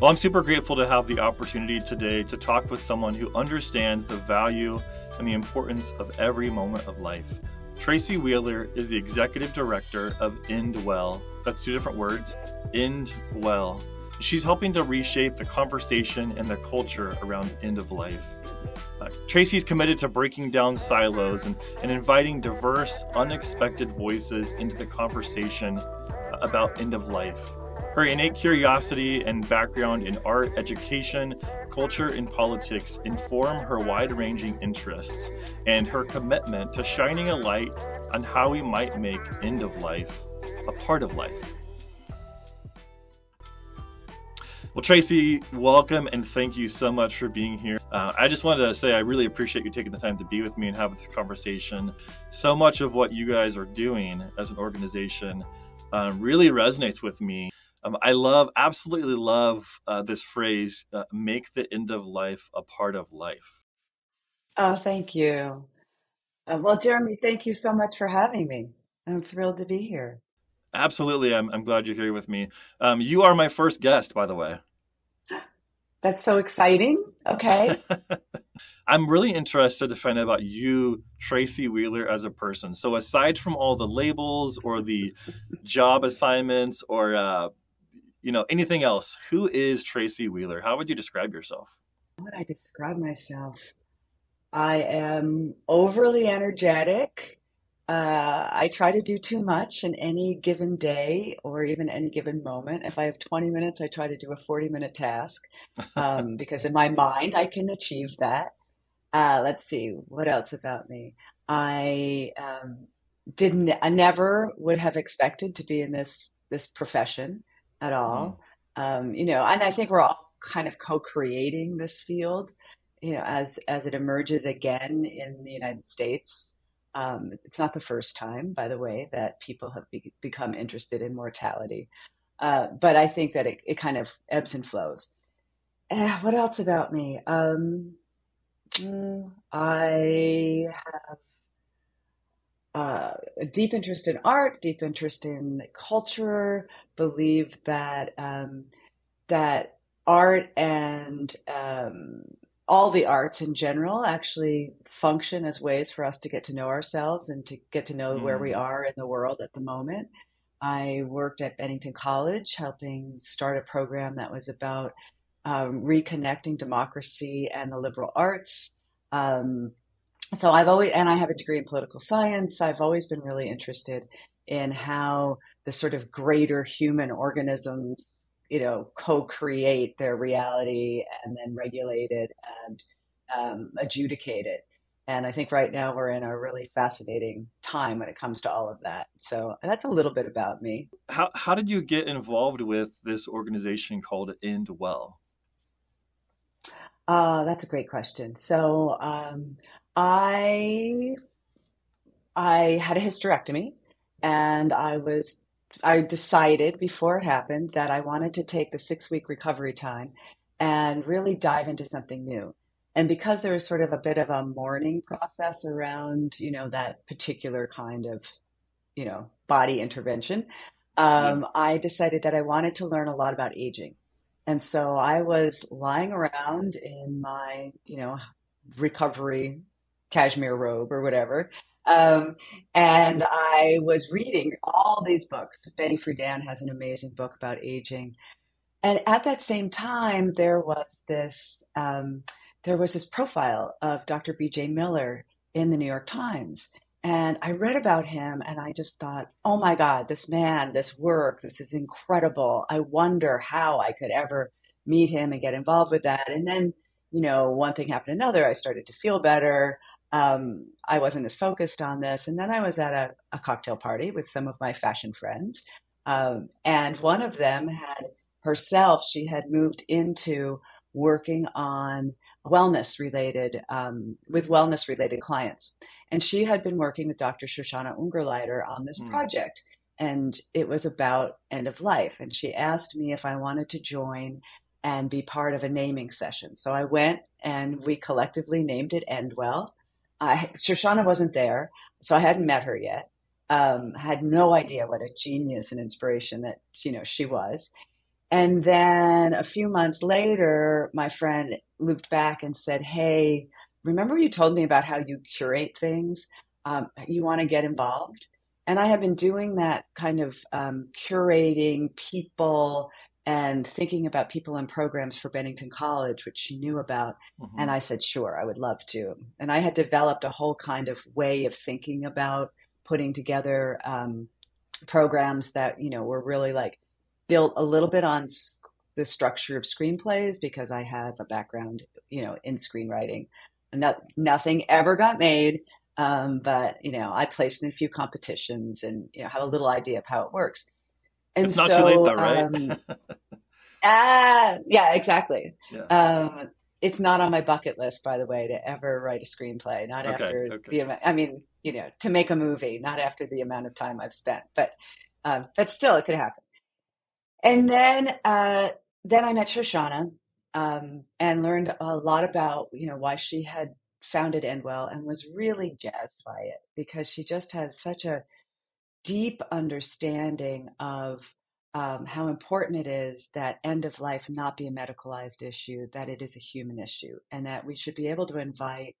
Well, I'm super grateful to have the opportunity today to talk with someone who understands the value and the importance of every moment of life. Tracy Wheeler is the executive director of End Well. That's two different words. End Well. She's helping to reshape the conversation and the culture around end of life. Uh, Tracy's committed to breaking down silos and, and inviting diverse, unexpected voices into the conversation about end of life. Her innate curiosity and background in art, education, culture, and politics inform her wide ranging interests and her commitment to shining a light on how we might make end of life a part of life. Well, Tracy, welcome and thank you so much for being here. Uh, I just wanted to say I really appreciate you taking the time to be with me and have this conversation. So much of what you guys are doing as an organization um, really resonates with me. Um, I love, absolutely love uh, this phrase uh, make the end of life a part of life. Oh, thank you. Uh, well, Jeremy, thank you so much for having me. I'm thrilled to be here. Absolutely. I'm, I'm glad you're here with me. Um, you are my first guest, by the way. That's so exciting. Okay. I'm really interested to find out about you, Tracy Wheeler, as a person. So, aside from all the labels or the job assignments or uh, you know anything else, who is Tracy Wheeler? How would you describe yourself? How would I describe myself? I am overly energetic. Uh, I try to do too much in any given day or even any given moment. If I have 20 minutes, I try to do a 40 minute task um, because in my mind I can achieve that. Uh, let's see, what else about me? I um, didn't, I never would have expected to be in this this profession at all. Mm. Um, you know, and I think we're all kind of co-creating this field, you know, as as it emerges again in the United States. Um, it's not the first time, by the way, that people have be- become interested in mortality. Uh, but I think that it, it, kind of ebbs and flows. Uh, what else about me? Um, mm, I have uh, a deep interest in art, deep interest in culture. Believe that um, that art and um, all the arts in general actually function as ways for us to get to know ourselves and to get to know mm. where we mm. are in the world at the moment. I worked at Bennington College helping start a program that was about um, reconnecting democracy and the liberal arts. Um, so I've always, and I have a degree in political science. I've always been really interested in how the sort of greater human organisms you know, co-create their reality and then regulate it and um, adjudicate it. And I think right now we're in a really fascinating time when it comes to all of that. So that's a little bit about me. How how did you get involved with this organization called End Well? Uh, that's a great question. So um, I I had a hysterectomy, and I was I decided before it happened that I wanted to take the six week recovery time and really dive into something new. And because there was sort of a bit of a mourning process around, you know, that particular kind of, you know, body intervention, um, yeah. I decided that I wanted to learn a lot about aging. And so I was lying around in my, you know, recovery cashmere robe or whatever, um, and I was reading all these books. Betty Friedan has an amazing book about aging. And at that same time, there was this um, there was this profile of Dr. B.J. Miller in the New York Times. And I read about him and I just thought, oh my God, this man, this work, this is incredible. I wonder how I could ever meet him and get involved with that. And then, you know, one thing happened another. I started to feel better um, I wasn't as focused on this. And then I was at a, a cocktail party with some of my fashion friends. Um, and one of them had herself, she had moved into working on wellness related, um, with wellness related clients. And she had been working with Dr. Shoshana Ungerleider on this mm. project. And it was about end of life. And she asked me if I wanted to join and be part of a naming session. So I went and we collectively named it Endwell. I, Shoshana wasn't there, so I hadn't met her yet. Um, had no idea what a genius and inspiration that you know she was. And then a few months later, my friend looped back and said, Hey, remember you told me about how you curate things? Um, you want to get involved? And I have been doing that kind of um, curating people and thinking about people and programs for Bennington College, which she knew about. Mm-hmm. And I said, sure, I would love to. And I had developed a whole kind of way of thinking about putting together um, programs that, you know, were really like built a little bit on the structure of screenplays because I have a background, you know, in screenwriting. Not, nothing ever got made, um, but you know, I placed in a few competitions and you know have a little idea of how it works. And it's not so, too late though, right? um, ah, yeah, exactly. Yeah. Um, it's not on my bucket list, by the way, to ever write a screenplay. Not okay, after okay. the amount. I mean, you know, to make a movie, not after the amount of time I've spent, but um, but still, it could happen. And then uh, then I met Shoshana um, and learned a lot about you know why she had founded Endwell and was really jazzed by it because she just has such a deep understanding of um, how important it is that end of life not be a medicalized issue, that it is a human issue, and that we should be able to invite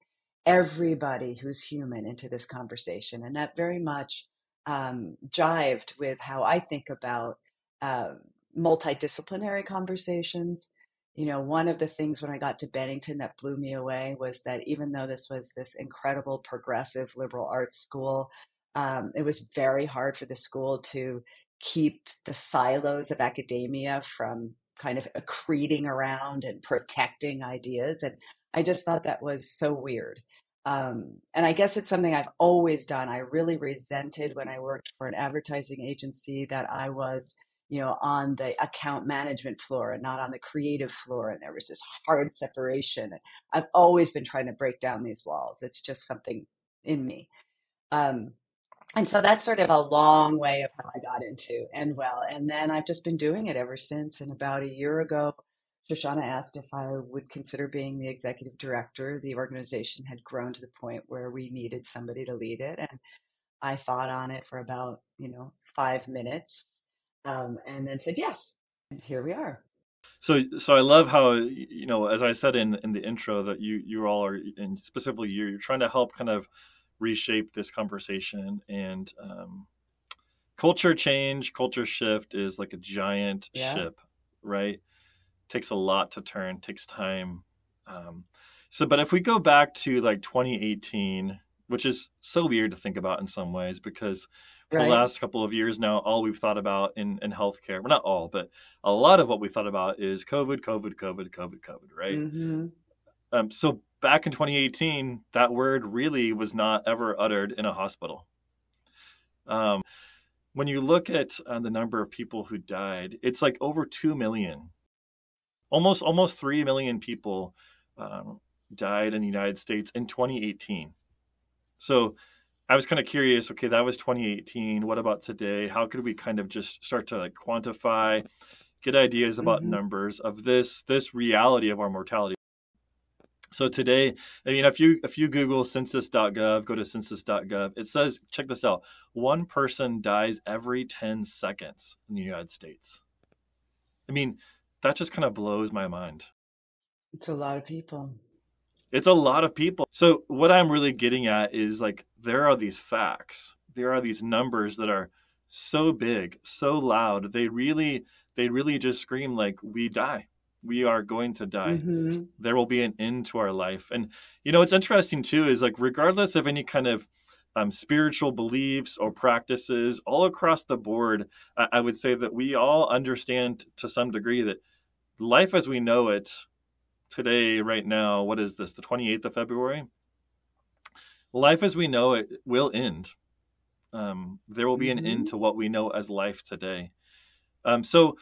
everybody who's human into this conversation. And that very much um, jived with how I think about uh, multidisciplinary conversations. You know, one of the things when I got to Bennington that blew me away was that even though this was this incredible progressive liberal arts school, um, it was very hard for the school to keep the silos of academia from kind of accreting around and protecting ideas. And I just thought that was so weird. Um, and I guess it's something I've always done. I really resented when I worked for an advertising agency that I was you know, on the account management floor and not on the creative floor. And there was this hard separation. I've always been trying to break down these walls. It's just something in me. Um, and so that's sort of a long way of how I got into Endwell. And then I've just been doing it ever since. And about a year ago, Shoshana asked if I would consider being the executive director. The organization had grown to the point where we needed somebody to lead it. And I thought on it for about, you know, five minutes um, and then said yes. And here we are. So, so I love how you know, as I said in in the intro, that you you all are, and specifically you, you're trying to help kind of reshape this conversation and um, culture change, culture shift is like a giant yeah. ship, right? Takes a lot to turn, takes time. Um, so, but if we go back to like 2018, which is so weird to think about in some ways because for right. the last couple of years now, all we've thought about in, in healthcare, well, not all, but a lot of what we thought about is COVID, COVID, COVID, COVID, COVID, right? Mm-hmm. Um, so back in 2018, that word really was not ever uttered in a hospital. Um, when you look at uh, the number of people who died, it's like over 2 million. Almost almost 3 million people um, died in the United States in 2018. So I was kind of curious. Okay, that was 2018. What about today? How could we kind of just start to like quantify, get ideas about mm-hmm. numbers of this this reality of our mortality? So today, I mean, if you if you Google census.gov, go to census.gov, it says, check this out: one person dies every 10 seconds in the United States. I mean, that just kind of blows my mind. It's a lot of people. It's a lot of people. So what I'm really getting at is like there are these facts. There are these numbers that are so big, so loud. They really they really just scream like we die. We are going to die. Mm-hmm. There will be an end to our life. And you know, what's interesting too is like regardless of any kind of um, spiritual beliefs or practices, all across the board, I, I would say that we all understand to some degree that life as we know it today, right now, what is this, the 28th of February? Life as we know it will end. Um, there will be an mm-hmm. end to what we know as life today. Um, so,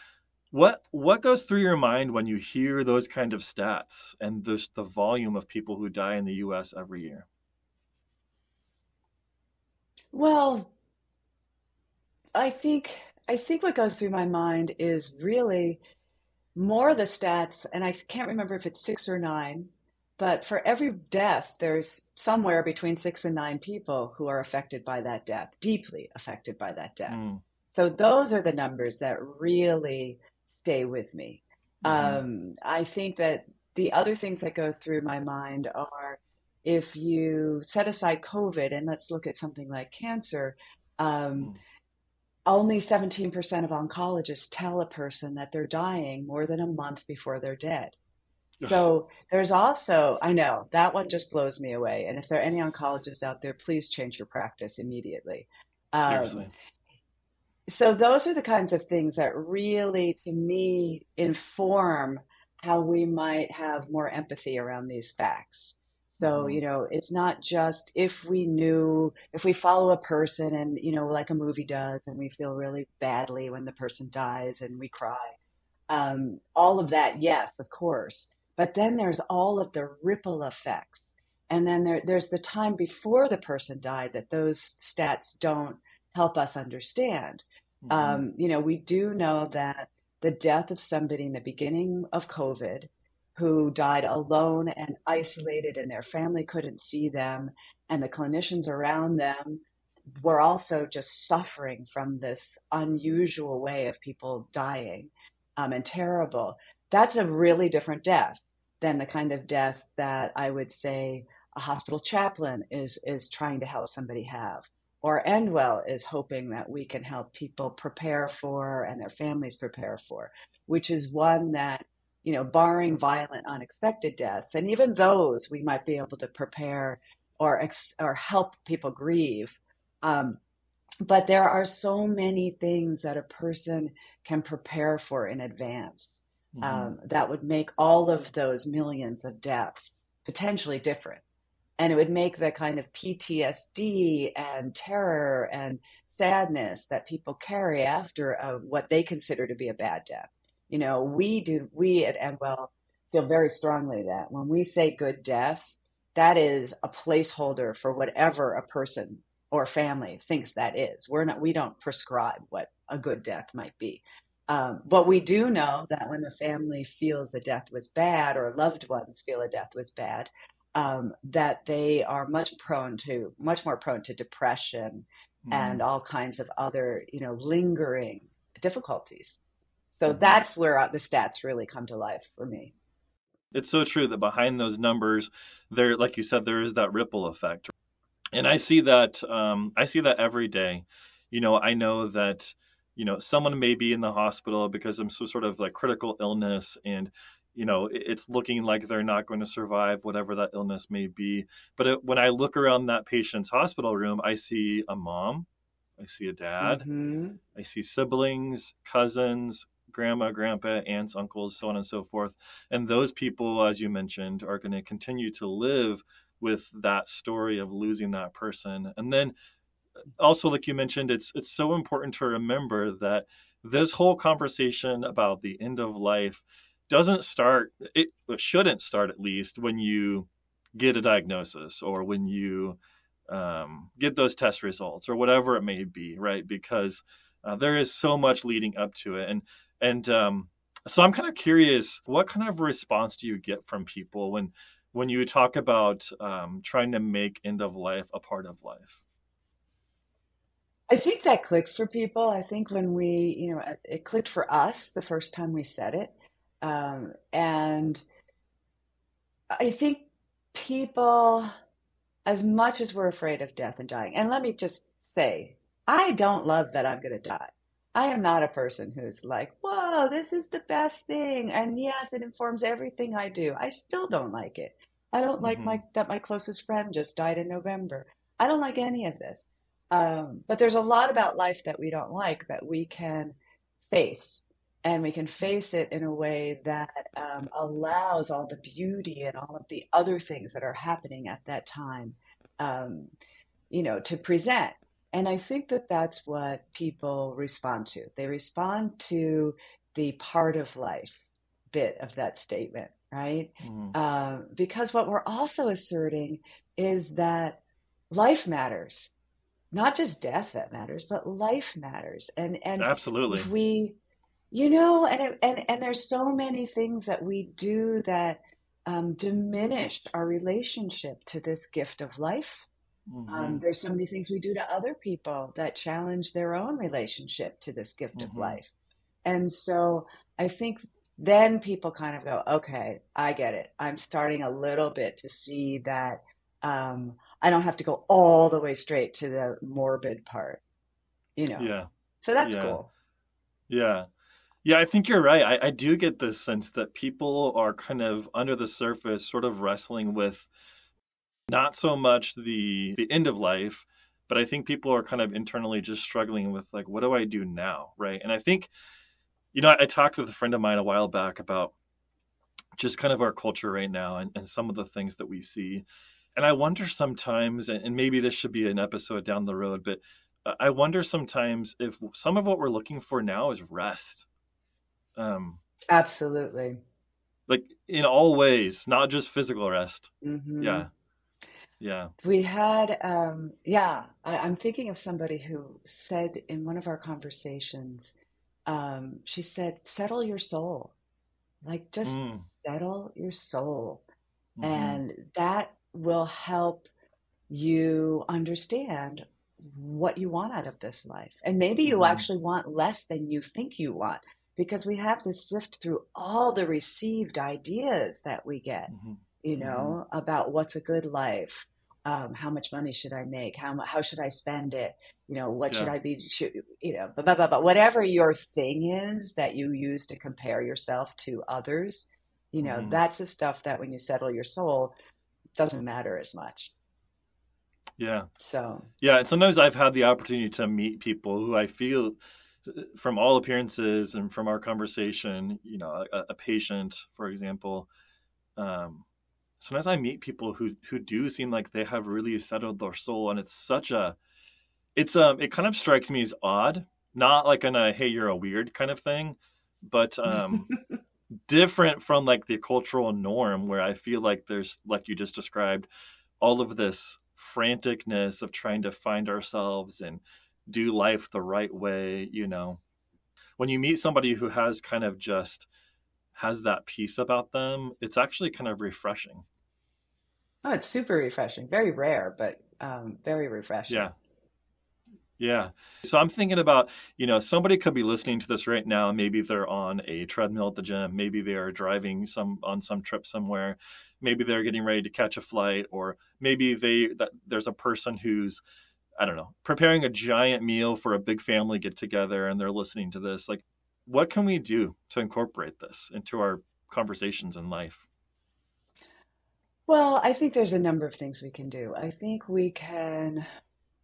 what what goes through your mind when you hear those kind of stats and this, the volume of people who die in the U.S. every year? Well, I think I think what goes through my mind is really more the stats, and I can't remember if it's six or nine, but for every death, there's somewhere between six and nine people who are affected by that death, deeply affected by that death. Mm. So those are the numbers that really stay with me. Mm-hmm. Um, I think that the other things that go through my mind are if you set aside COVID and let's look at something like cancer, um, mm. only 17% of oncologists tell a person that they're dying more than a month before they're dead. So there's also, I know that one just blows me away. And if there are any oncologists out there, please change your practice immediately. Um, Seriously. So those are the kinds of things that really, to me, inform how we might have more empathy around these facts. So, mm-hmm. you know, it's not just if we knew, if we follow a person and, you know, like a movie does, and we feel really badly when the person dies and we cry. Um, all of that, yes, of course. But then there's all of the ripple effects. And then there, there's the time before the person died that those stats don't help us understand. Mm-hmm. Um, you know, we do know that the death of somebody in the beginning of COVID who died alone and isolated, and their family couldn't see them, and the clinicians around them were also just suffering from this unusual way of people dying um, and terrible. That's a really different death than the kind of death that I would say a hospital chaplain is is trying to help somebody have or Endwell is hoping that we can help people prepare for and their families prepare for, which is one that, you know, barring violent, unexpected deaths, and even those we might be able to prepare or ex- or help people grieve. Um, but there are so many things that a person can prepare for in advance mm-hmm. um, that would make all of those millions of deaths potentially different and it would make the kind of PTSD and terror and sadness that people carry after a, what they consider to be a bad death. You know, we do, we at Endwell feel very strongly that when we say good death, that is a placeholder for whatever a person or family thinks that is. We're not, we don't prescribe what a good death might be. Um, but we do know that when the family feels a death was bad or loved ones feel a death was bad, um, that they are much prone to much more prone to depression mm. and all kinds of other you know lingering difficulties so mm. that's where the stats really come to life for me it's so true that behind those numbers there like you said there is that ripple effect and i see that um, i see that every day you know i know that you know someone may be in the hospital because of some sort of like critical illness and you know it's looking like they're not going to survive whatever that illness may be. But it, when i look around that patient's hospital room i see a mom i see a dad mm-hmm. i see siblings cousins grandma grandpa aunts uncles so on and so forth. And those people as you mentioned are going to continue to live with that story of losing that person. And then also like you mentioned it's it's so important to remember that this whole conversation about the end of life doesn't start it shouldn't start at least when you get a diagnosis or when you um, get those test results or whatever it may be right because uh, there is so much leading up to it and and um, so i'm kind of curious what kind of response do you get from people when when you talk about um, trying to make end of life a part of life I think that clicks for people. I think when we, you know, it clicked for us the first time we said it. Um, and I think people, as much as we're afraid of death and dying, and let me just say, I don't love that I'm going to die. I am not a person who's like, whoa, this is the best thing. And yes, it informs everything I do. I still don't like it. I don't mm-hmm. like my that my closest friend just died in November. I don't like any of this. Um, but there's a lot about life that we don't like that we can face and we can face it in a way that um, allows all the beauty and all of the other things that are happening at that time um, you know to present. And i think that that's what people respond to. They respond to the part of life bit of that statement right? Mm. uh, because what we're also asserting is that life matters. Not just death that matters but life matters. And and absolutely. if we you know and it, and and there's so many things that we do that um, diminish our relationship to this gift of life um, mm-hmm. um, there's so many things we do to other people that challenge their own relationship to this gift mm-hmm. of life And so I think then people kind of go, okay, I get it. I'm starting a little bit to see that um, I don't have to go all the way straight to the morbid part, you know? Yeah. So that's Yeah. cool. Yeah. Yeah, I think you're right. I, I do get this sense that people are kind of under the surface, sort of wrestling with not so much the the end of life, but I think people are kind of internally just struggling with like, what do I do now? Right. And I think, you know, I, I talked with a friend of mine a while back about just kind of our culture right now and, and some of the things that we see. And I wonder sometimes, and, maybe this should be an episode down the road, but uh, I wonder sometimes if some of what we're looking for now is rest. Um, Absolutely. like in all ways, not just physical rest. hmm Yeah. Yeah. We had, um, yeah, I, I'm thinking of somebody who said in one of our conversations, um, she said, settle your soul. Like, just Mm, settle your soul. hmm And that will help you understand what you want out of this life. And maybe you hmm actually want less than you think you want because we have to sift through all the received ideas that we get, hmm you hmm know, about what's a good life. Um, how much money should I make? How how should I spend it? You know, what should I be? Should, you know, blah, blah, blah, blah. Whatever your thing is that you use to compare yourself to others, you know, hmm that's the stuff that when you settle your soul, doesn't matter as much. Yeah. So, Yeah. And sometimes I've had the opportunity to meet people who I feel, from all appearances and from our conversation, you know, a, a patient, for example, um, sometimes I meet people who who do seem like they have really settled their soul, and it's such a it's um it kind of strikes me as odd, not like in a hey you're a weird kind of thing, but um different from like the cultural norm where I feel like there's like you just described all of this franticness of trying to find ourselves and do life the right way, you know. When you meet somebody who has kind of just has that peace about them, it's actually kind of refreshing. oh, it's super refreshing. Very rare, but um, very refreshing. Yeah. Yeah. So I'm thinking about, you know, somebody could be listening to this right now. Maybe they're on a treadmill at the gym. Maybe they are driving some on some trip somewhere. Maybe they're getting ready to catch a flight, or maybe they that there's a person who's, I don't know, preparing a giant meal for a big family get together, and they're listening to this. Like, what can we do to incorporate this into our conversations in life? Well, I think there's a number of things we can do. I think we can,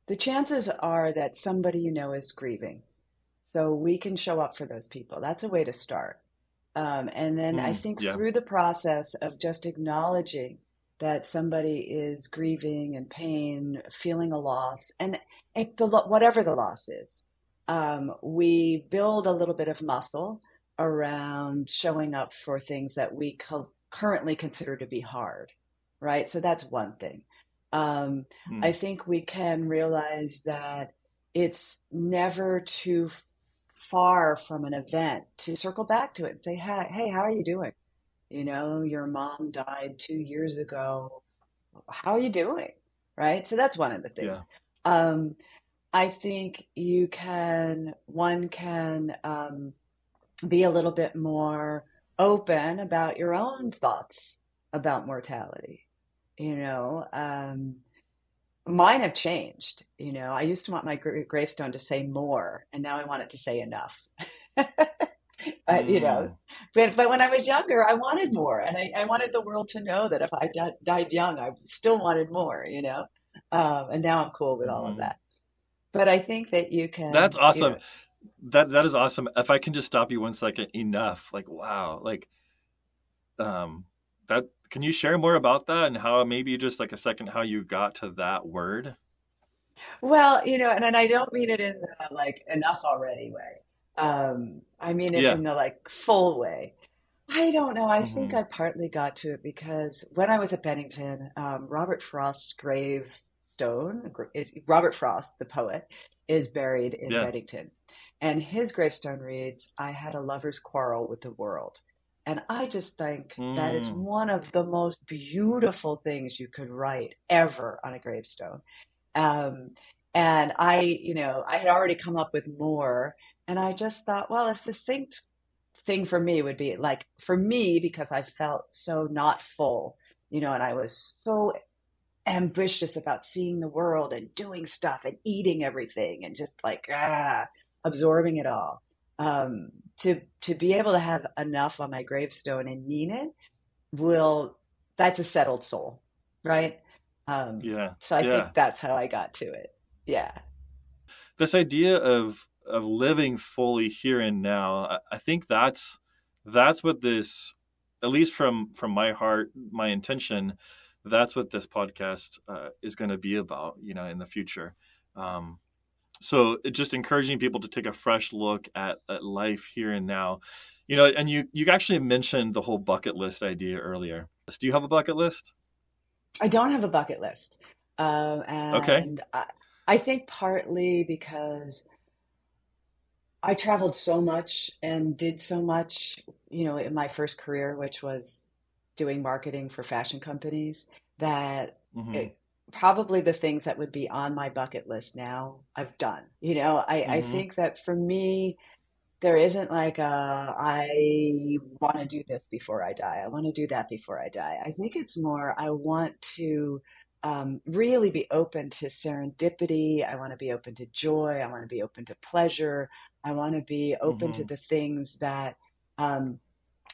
the chances are that somebody you know is grieving. So we can show up for those people. That's a way to start. Um, and then I Mm, think yeah. through the process of just acknowledging that somebody is grieving and pain, feeling a loss, and the, whatever the loss is, um, we build a little bit of muscle around showing up for things that we co- currently consider to be hard, right? So that's one thing. Um, Mm, I think we can realize that it's never too far from an event to circle back to it and say, hey, hey, how are you doing? You know, your mom died two years ago. How are you doing? Right? So that's one of the things. yeah. Um, I think you can, one can um, be a little bit more open about your own thoughts about mortality. You know, um, mine have changed. You know, I used to want my gra- gravestone to say more, and now I want it to say enough. Uh, you know, Mm, but, but when I was younger, I wanted more, and I, I wanted the world to know that if I di- died young, I still wanted more. You know, um, and now I'm cool with all of mhm. that. But I think that you can, That's you awesome. know, That that is awesome. If I can just stop you one second, enough. Like wow. Like um that can you share more about that and how maybe just like a second how you got to that word? well, you know, and, and I don't mean it in the like enough already way. Um, I mean it Yeah. in the like full way. I don't know. I think hmm I partly got to it because when I was at Bennington, um, Robert Frost's gravestone, Robert Frost, the poet, is buried in Yeah. Bennington. And his gravestone reads, I had a lover's quarrel with the world. And I just think that is Mm, one of the most beautiful things you could write ever on a gravestone. Um, And I, you know, I had already come up with more. And I just thought, well, a succinct thing for me would be like, for me, because I felt so not full, you know, and I was so ambitious about seeing the world and doing stuff and eating everything and just like, ah, absorbing it all. Um, to to be able to have enough on my gravestone and mean it will that's a settled soul, right? Um, yeah. So I yeah. think that's how I got to it. Yeah. This idea of of living fully here and now, I, I think that's that's what this, at least from from my heart, my intention, that's what this podcast uh, is going to be about. You know, in the future. Um, so just encouraging people to take a fresh look at, at life here and now you know and you you actually mentioned the whole bucket list idea earlier do you have a bucket list i don't have a bucket list um, and okay I, I think partly because i traveled so much and did so much you know in my first career which was doing marketing for fashion companies that mm-hmm. it, probably the things that would be on my bucket list now I've done. You know, I, mm-hmm. I think that for me, there isn't like a, I want to do this before I die. I want to do that before I die. I think it's more, I want to um, really be open to serendipity. I want to be open to joy. I want to be open to pleasure. I want to be open mm-hmm. to the things that, um,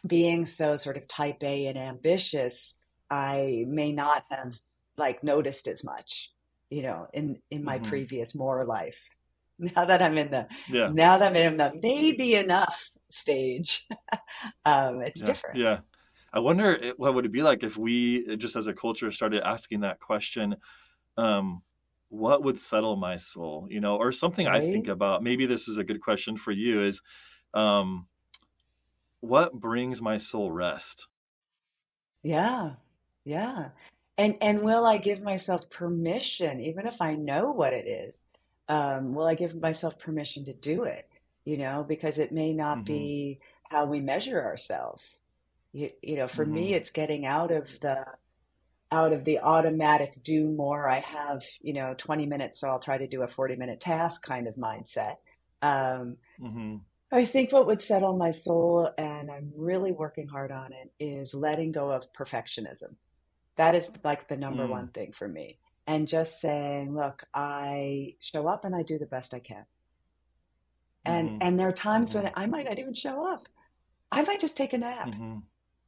being so sort of type A and ambitious, I may not have like noticed as much, you know, in in my mm-hmm. previous more life. Now that I'm in the yeah. now that I'm in the maybe enough stage, um, it's yeah. different. Yeah. I wonder what would it be like if we just as a culture started asking that question. Um, what would settle my soul you know or something right? i think about maybe this is a good question for you is um what brings my soul rest yeah yeah and and will I give myself permission, even if I know what it is? Um, will I give myself permission to do it? You know, because it may not mm-hmm. be how we measure ourselves. You, you know, for mm-hmm. me, it's getting out of the out of the automatic do more. I have you know 20 minutes, so I'll try to do a 40 minute task kind of mindset. Um, mm-hmm. I think what would settle my soul, and I'm really working hard on it, is letting go of perfectionism. That is like the number mm. one thing for me. And just saying, look, I show up and I do the best I can. And mm-hmm. and there are times mm-hmm. when I might not even show up. I might just take a nap.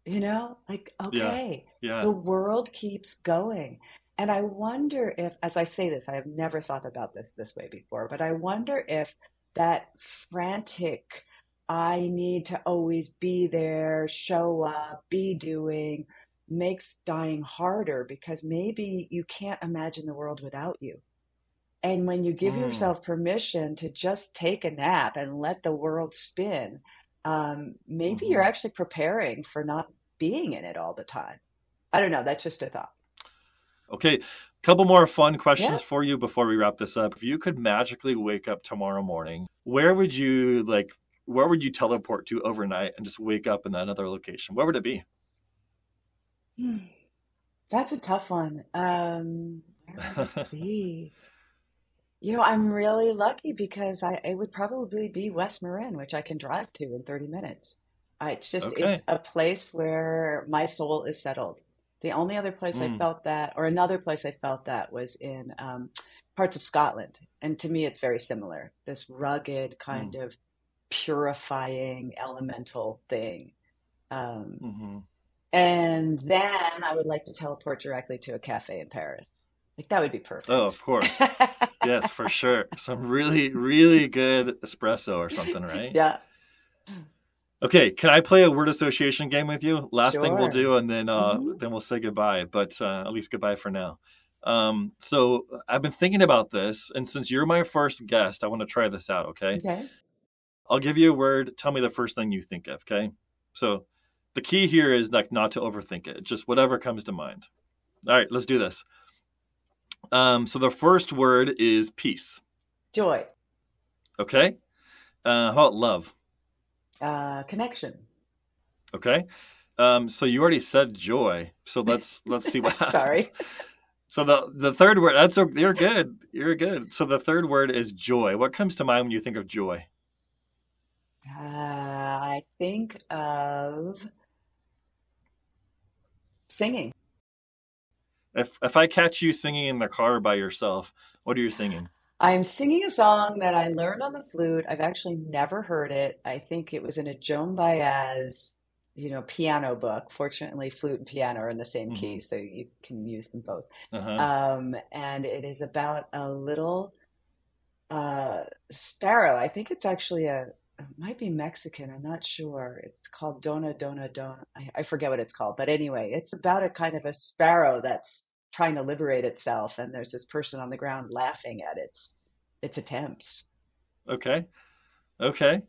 You know, like okay, yeah. Yeah. the world keeps going. And I wonder if, as I say this, I have never thought about this this way before, but I wonder if that frantic, I need to always be there, show up, be doing, makes dying harder because maybe you can't imagine the world without you. And when you give mm. yourself permission to just take a nap and let the world spin, um, maybe mm-hmm. you're actually preparing for not being in it all the time. I don't know. That's just a thought. Okay. A couple more fun questions yeah. for you before we wrap this up. If you could magically wake up tomorrow morning, where would you like, where would you teleport to overnight and just wake up in that other location? Where would it be? That's a tough one. Um, be? You know, I'm really lucky because I it would probably be West Marin, which I can drive to in 30 minutes. I, it's just okay. it's a place where my soul is settled. The only other place mm. I felt that, or another place I felt that, was in um, parts of Scotland, and to me, it's very similar. This rugged kind mm. of purifying elemental thing. Um, mm-hmm. And then I would like to teleport directly to a cafe in Paris. Like that would be perfect. Oh, of course. yes, for sure. Some really, really good espresso or something, right? Yeah. Okay, can I play a word association game with you? Last sure. thing we'll do, and then uh, mm-hmm. then we'll say goodbye. But uh, at least goodbye for now. Um, so I've been thinking about this, and since you're my first guest, I want to try this out. Okay. Okay. I'll give you a word. Tell me the first thing you think of. Okay. So the key here is like not to overthink it. Just whatever comes to mind. All right, let's do this. Um, so the first word is peace. Joy. Okay. Uh, how about love? Uh, connection. Okay. Um, so you already said joy. So let's let's see what happens. Sorry. So the the third word that's you're good. You're good. So the third word is joy. What comes to mind when you think of joy? Uh, I think of singing. If if I catch you singing in the car by yourself, what are you singing? I'm singing a song that I learned on the flute. I've actually never heard it. I think it was in a Joan Baez you know, piano book. Fortunately, flute and piano are in the same key, hmm so you can use them both. Uh-huh. Um, and it is about a little uh, sparrow. I think it's actually a, might be Mexican. I'm not sure. It's called Dona Dona Dona. I, I forget what it's called, but anyway, it's about a kind of a sparrow that's trying to liberate itself, and there's this person on the ground laughing at its its attempts. Okay. Okay.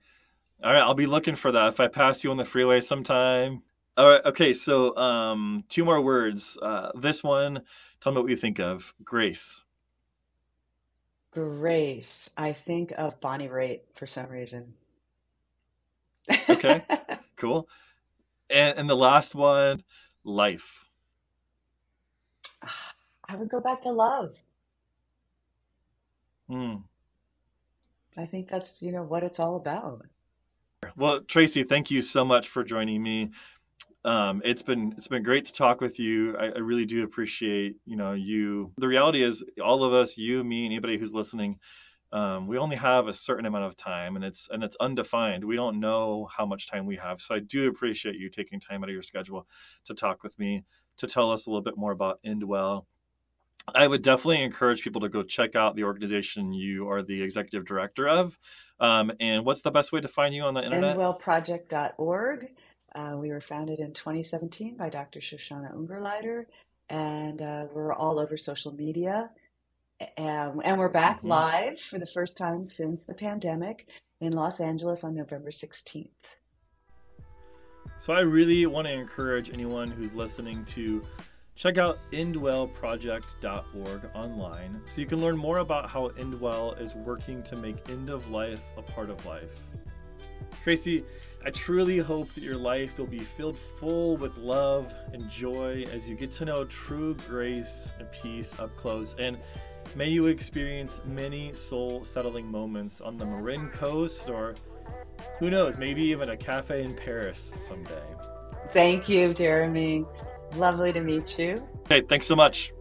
All right, I'll be looking for that if I pass you on the freeway sometime. All right, okay, so um, two more words. Uh, this one, tell me what you think of. Grace. Grace. I think of Bonnie Raitt for some reason. Okay, cool. And, and the last one, life. I would go back to love. Hmm. I think that's, you know, what it's all about. Well, Tracy, thank you so much for joining me. Um, it's been it's been great to talk with you. I, I really do appreciate you know you. The reality is, all of us, you, me, anybody who's listening, um, we only have a certain amount of time, and it's and it's undefined. We don't know how much time we have. So I do appreciate you taking time out of your schedule to talk with me to tell us a little bit more about Endwell. I would definitely encourage people to go check out the organization you are the executive director of. Um, and what's the best way to find you on the internet? Endwellproject.org. Uh, we were founded in 2017 by Dr. Shoshana Ungerleider, and uh, we're all over social media. Um, and we're back Mm-hmm. live for the first time since the pandemic in Los Angeles on November 16th. So I really want to encourage anyone who's listening to check out endwellproject.org online so you can learn more about how Endwell is working to make end of life a part of life. Tracy, I truly hope that your life will be filled full with love and joy as you get to know true grace and peace up close. And may you experience many soul settling moments on the Marin Coast or who knows, maybe even a cafe in Paris someday. Thank you, Jeremy. Lovely to meet you. Okay, thanks so much.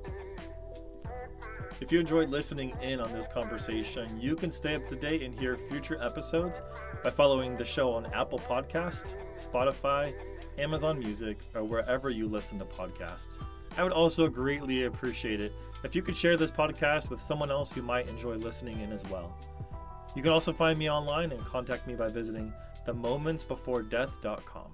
If you enjoyed listening in on this conversation, you can stay up to date and hear future episodes by following the show on Apple Podcasts, Spotify, Amazon Music, or wherever you listen to podcasts. I would also greatly appreciate it if you could share this podcast with someone else who might enjoy listening in as well. You can also find me online and contact me by visiting themomentsbeforedeath.com.